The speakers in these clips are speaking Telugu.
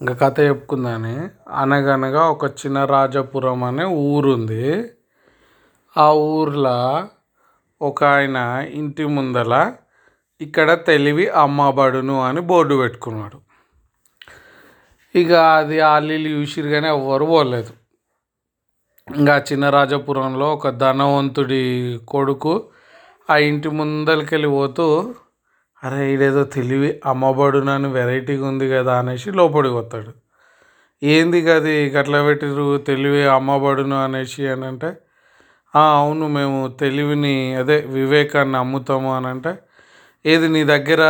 ఇంకా కథ చెప్పుకుందాని అనగనగా ఒక చిన్న రాజపురం అనే ఊరుంది. ఆ ఊర్లో ఒక ఆయన ఇంటి ముందల ఇక్కడ తెలివి అమ్మబడును అని బోర్డు పెట్టుకున్నాడు. ఇక అది ఆలీలు చూసిరు కానీ ఎవ్వరు పోలేదు. ఇంకా చిన్న రాజపురంలో ఒక ధనవంతుడి కొడుకు ఆ ఇంటి ముందరికెళ్ళి పోతూ అరే ఈడేదో తెలివి అమ్మబడునని వెరైటీగా ఉంది కదా అనేసి లోపలికి వస్తాడు. ఏంది కది గట్ల పెట్టిరు తెలివి అమ్మబడును అనేసి అని అంటే అవును మేము తెలివిని అదే వివేకాన్ని అమ్ముతాము అని అంటే ఏది నీ దగ్గర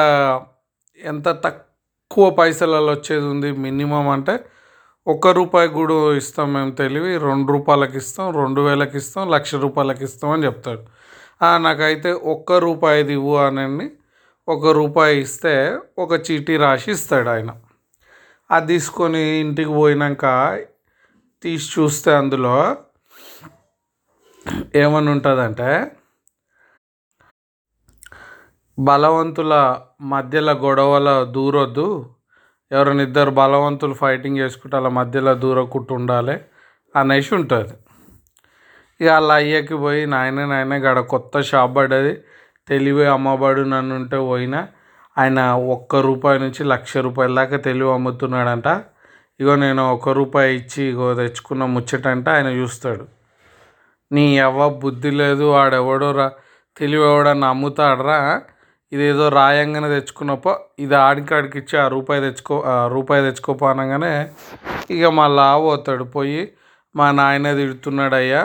ఎంత తక్కువ పైసలలో వచ్చేది ఉంది మినిమం అంటే ఒక్క రూపాయి కూడా ఇస్తాం మేము తెలివి రెండు రూపాయలకి ఇస్తాం రెండు వేలకి ఇస్తాం లక్ష రూపాయలకి ఇస్తాం అని చెప్తాడు. నాకైతే ఒక్క రూపాయిది ఇవ్వు అని ఒక రూపాయి ఇస్తే ఒక చీటీ రాసి ఇస్తాడు ఆయన. అది తీసుకొని ఇంటికి పోయినాక తీసి చూస్తే అందులో ఏమని ఉంటుందంటే బలవంతుల మధ్యలో గొడవల దూరొద్దు. ఎవరైనా ఇద్దరు బలవంతులు ఫైటింగ్ చేసుకుంటే అలా మధ్యలో దూరకుంటూ ఉండాలి అనేసి ఉంటుంది. ఇక అలా అయ్యకి పోయి నాయన నాయన గడ కొత్త షాప్ పడ్డది. తెలివి అమ్మబడు నన్ను ఉంటే పోయినా ఆయన ఒక్క రూపాయి నుంచి లక్ష రూపాయల దాకా తెలివి అమ్ముతున్నాడంట. ఇగో నేను ఒక రూపాయి ఇచ్చి ఇగో తెచ్చుకున్న ముచ్చటంట ఆయన చూస్తాడు. నీ ఎవ్వ బుద్ధి లేదు ఆడెవడో రా తెలివి ఎవడన్నా అమ్ముతాడరా ఇదేదో రాయంగానే తెచ్చుకున్నప్పో ఇది ఆడికాడికి ఇచ్చి ఆ రూపాయి తెచ్చుకో ఆ రూపాయి తెచ్చుకోపోనగానే ఇక మళ్ళా పోతాడు. పోయి మా నాయన తిడుతున్నాడయ్యా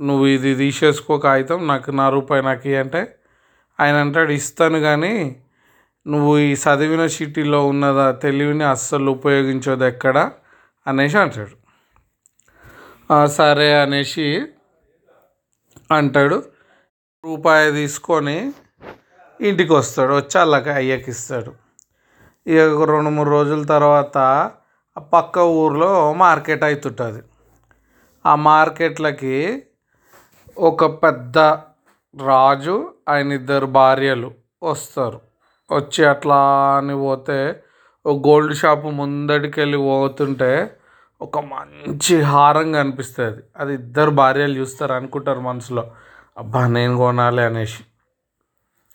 నువ్వు ఇది తీసేసుకో కాగితం నాకు నా రూపాయి నాకు ఇయ్యి అంటే ఆయన అంటాడు ఇస్తాను కానీ నువ్వు ఈ చదివిన సిటీలో ఉన్నదా తెలివిని అస్సలు ఉపయోగించదు ఎక్కడ? అనేసి అంటాడు. సరే అనేసి అంటాడు. రూపాయి తీసుకొని ఇంటికి వస్తాడు వచ్చి వాళ్ళకి అయ్యకి ఇస్తాడు. ఇక రెండు మూడు రోజుల తర్వాత పక్క ఊర్లో మార్కెట్ అవుతుంటుంది ఆ మార్కెట్లకి ఒక పెద్ద రాజు ఆయన ఇద్దరు భార్యలు వస్తారు. వచ్చి అట్లా అని పోతే ఒక గోల్డ్ షాప్ ముందటికి వెళ్ళి పోతుంటే ఒక మంచి హారం కనిపిస్తుంది. అది ఇద్దరు భార్యలు చూస్తారు అనుకుంటారు మనసులో. అబ్బా నేను కొనాలి అనేసి.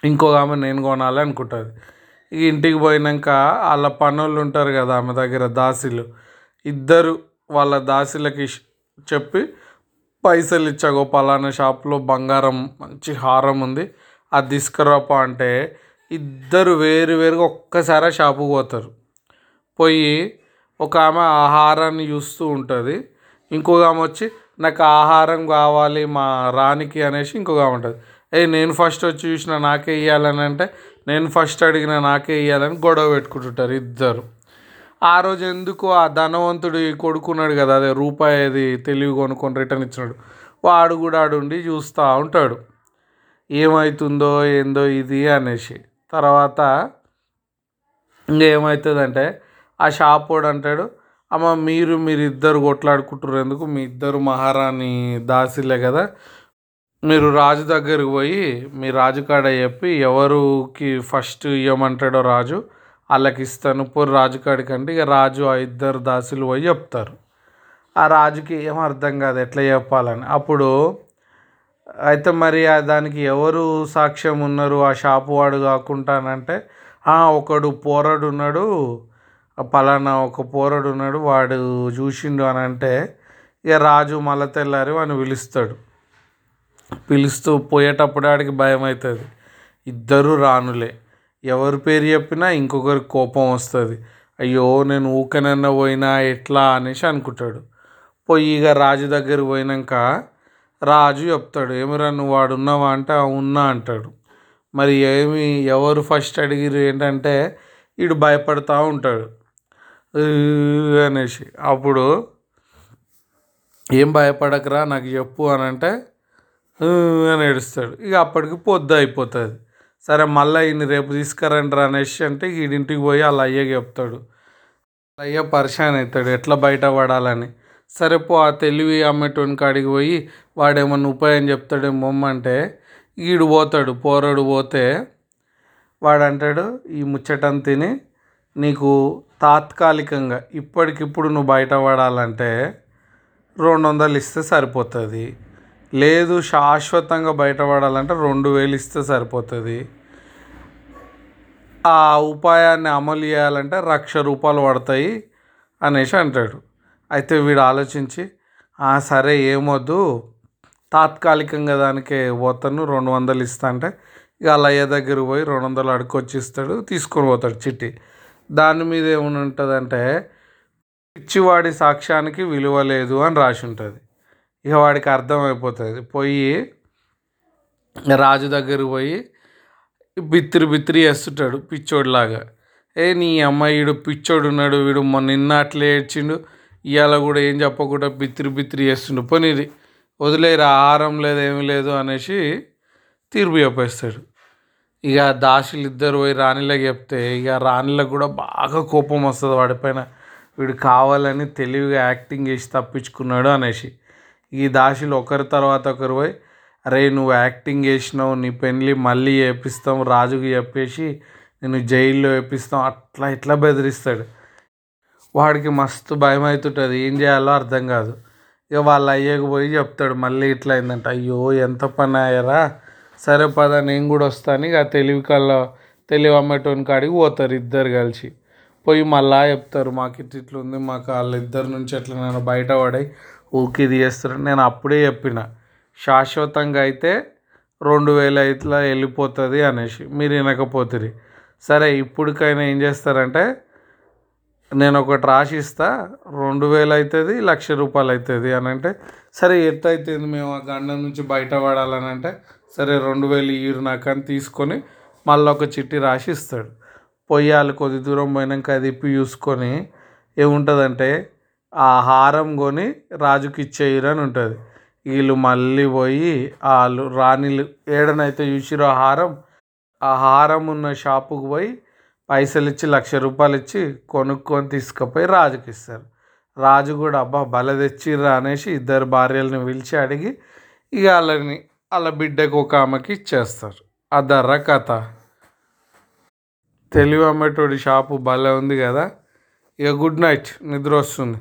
ఇంకొక ఆమె నేను కొనాలి అనుకుంటుంది. ఇక ఇంటికి పోయినాక వాళ్ళ పనులు ఉంటారు కదా ఆమె దగ్గర దాసీలు. ఇద్దరు వాళ్ళ దాసీలకి చెప్పి పైసలు ఇచ్చాగో పలానా షాప్లో బంగారం మంచి హారం ఉంది అది తీసుకురాపా అంటే ఇద్దరు వేరు వేరుగా ఒక్కసారి షాపుకు షాపుకి పోతారు. పోయి ఒక ఆమె ఆహారాన్ని చూస్తూ ఉంటుంది ఇంకొక ఆమె వచ్చి నాకు ఆహారం కావాలి మా రాణికి అనేసి ఇంకొక ఆమె ఉంటుంది. ఏ నేను ఫస్ట్ వచ్చి చూసిన నాకే ఇవ్వాలని అంటే నేను ఫస్ట్ అడిగిన నాకే ఇవ్వాలని గొడవ పెట్టుకుంటుంటారు ఇద్దరు. ఆ రోజు ఎందుకు ఆ ధనవంతుడి కొడుకున్నాడు కదా? అదే రూపాయి అది తెలివి కొనుక్కొని రిటర్న్ ఇచ్చినాడు. వాడు కూడా ఆడుండి చూస్తూ ఉంటాడు. ఏమవుతుందో ఏందో ఇది అనేసి. తర్వాత ఇంకేమవుతుందంటే ఆ షాప్ వాడు అంటాడు అమ్మ మీరు మీరు ఇద్దరు కొట్లాడుకుంటారు ఎందుకు? మీ ఇద్దరు మహారాణి దాసిలే కదా. మీరు రాజు దగ్గరికి పోయి మీ రాజు కాడ చెప్పి ఎవరికి ఫస్ట్ ఇవ్వమంటాడో రాజు. వాళ్ళకి ఇస్తాను పోరు రాజు కాడికి అంటే ఇక రాజు ఆ ఇద్దరు దాసులు పోయి చెప్తారు. ఆ రాజుకి ఏం అర్థం కాదు ఎట్లా చెప్పాలని. అప్పుడు అయితే మరి దానికి ఎవరు సాక్ష్యం ఉన్నారు? ఆ షాపు వాడు కాకుండానంటే ఒకడు పోరడు ఉన్నాడు పలానా ఒక పోరడు ఉన్నాడు వాడు చూసిండు అని అంటే ఇక రాజు మళ్ళా తెల్లారి వాడిని పిలుస్తాడు. పిలుస్తూ పోయేటప్పుడు ఆడికి భయం అవుతుంది. ఇద్దరు రానులే ఎవరి పేరు చెప్పినా ఇంకొకరికి కోపం వస్తుంది. అయ్యో నేను ఊకనన్నా పోయినా ఎట్లా అనేసి అనుకుంటాడు. పోయి ఇక రాజు దగ్గర పోయినాక రాజు చెప్తాడు ఏమిరా నువ్వు వాడు ఉన్నావా? అంటే ఉన్నా అంటాడు. మరి ఏమి ఎవరు ఫస్ట్ అడిగిరు ఏంటంటే వీడు భయపడతా ఉంటాడు. అనేసి. అప్పుడు ఏం భయపడకరా నాకు చెప్పు అని అంటే అని ఏడుస్తాడు. ఇక అప్పటికి పొద్దు అయిపోతుంది. సరే మళ్ళీ ఈయన రేపు తీసుకురండి అనేసి అంటే వీడింటికి పోయి వాళ్ళ అయ్యకి చెప్తాడు. అయ్య పరిశాన్ అవుతాడు ఎట్లా బయటపడాలని సరే పో ఆ తెలివి అమ్మేటోని కాడికి పోయి వాడేమన్నా ఉపాయం చెప్తాడేమో అంటే ఈడు పోతాడు పోరడు పోతే వాడంటాడు ఈ ముచ్చటం తిని నీకు తాత్కాలికంగా ఇప్పటికిప్పుడు నువ్వు బయటపడాలంటే రెండు వందలు ఇస్తే సరిపోతుంది. లేదు శాశ్వతంగా బయటపడాలంటే రెండు వేలు ఇస్తే సరిపోతుంది. ఆ ఉపాయాన్ని అమలు చేయాలంటే లక్ష రూపాయలు పడతాయి అనేసి అంటాడు. అయితే వీడు ఆలోచించి సరే ఏమొద్దు. తాత్కాలికంగా దానికే పోతాను రెండు వందలు ఇస్తా అంటే ఇక అల్లయ్య దగ్గర పోయి రెండు వందలు అడుకొచ్చి ఇస్తాడు తీసుకొని పోతాడు చిట్టి. దాని మీద ఏమని ఉంటుందంటే పిచ్చివాడి సాక్ష్యానికి విలువ లేదు అని రాసి ఉంటుంది. ఇక వాడికి అర్థమైపోతుంది. పోయి రాజు దగ్గరకు పోయి బిత్తిరి బిత్తిరి వేస్తుంటాడు పిచ్చోడిలాగా. ఏ నీ అమ్మాయి వీడు పిచ్చోడు ఉన్నాడు వీడు మొన్న నిన్న అట్లే ఏడ్చిండు ఇవాళ కూడా ఏం చెప్పకుండా బిత్తిరి బిత్తిరి చేస్తుండు. పోనీది వదిలేరా ఆహారం లేదు ఏమి లేదు అనేసి తీర్పు చెప్పేస్తాడు. ఇక దాసులు ఇద్దరు పోయి రాణిలకు చెప్తే ఇక రాణిలకు కూడా బాగా కోపం వస్తుంది వాడిపైన వీడు కావాలని తెలివిగా యాక్టింగ్ చేసి తప్పించుకున్నాడు అనేసి. ఈ దాసులు ఒకరి తర్వాత ఒకరు పోయి అరే నువ్వు యాక్టింగ్ చేసినావు నీ పెళ్ళి మళ్ళీ చేపిస్తాం రాజుకి చెప్పేసి నేను జైల్లో వేపిస్తాం. అట్లా ఇట్లా బెదిరిస్తాడు. వాడికి మస్తు భయం అవుతుంటుంది. ఏం చేయాలో అర్థం కాదు. ఇక వాళ్ళ అయ్యకు పోయి చెప్తాడు. మళ్ళీ ఇట్లా అయిందంట. అయ్యో ఎంత పని అయ్యారా? సరే పద నేను కూడా వస్తాను. ఇక తెలివి కళ్ళ తెలివి అమ్మేటోని కాడికి పోతారు ఇద్దరు కలిసి. పోయి మళ్ళా చెప్తారు మాకు ఇట్లా ఇట్లా ఉంది మాకు వాళ్ళిద్దరి నుంచి ఎట్లా నేను బయటపడి ఊకి తీయేస్తారు నేను అప్పుడే చెప్పిన. శాశ్వతంగా అయితే రెండు వేల ఇట్లా వెళ్ళిపోతుంది అనేసి మీరు వినకపోతుంది సరే ఇప్పటికైనా ఏం చేస్తారంటే నేను ఒకటి రాసిస్తా రెండు వేలు అవుతుంది లక్ష రూపాయలు అవుతుంది అని అంటే సరే ఎట్టయితుంది మేము ఆ గండం నుంచి బయటపడాలని అంటే సరే రెండు వేలు ఈరు నాకు అని తీసుకొని మళ్ళీ ఒక చిట్టి రాసిస్తాడు. పొయ్యాలి కొద్ది దూరం పోయినాక అది ఇప్పి చూసుకొని ఏముంటుందంటే ఆ హారం కొని రాజుకి ఇచ్చేయరు అని ఉంటుంది. వీళ్ళు మళ్ళీ పోయి వాళ్ళు రాణిలు ఏడనైతే చూసిరో ఆ హారం ఆ హారం ఉన్న షాపుకు పోయి పైసలు ఇచ్చి లక్ష రూపాయలు ఇచ్చి కొనుక్కొని తీసుకుపోయి రాజుకి ఇస్తారు. రాజు కూడా అబ్బా బల తెచ్చిర్రా అనేసి ఇద్దరు భార్యలను పిలిచి అడిగి ఇక వాళ్ళని వాళ్ళ బిడ్డకు ఒక ఆమెకి ఇచ్చేస్తారు. అదర్ర కథ. తెలివి అమ్మేటోడి షాపు భలే ఉంది కదా. ఇక గుడ్ నైట్ నిద్ర వస్తుంది.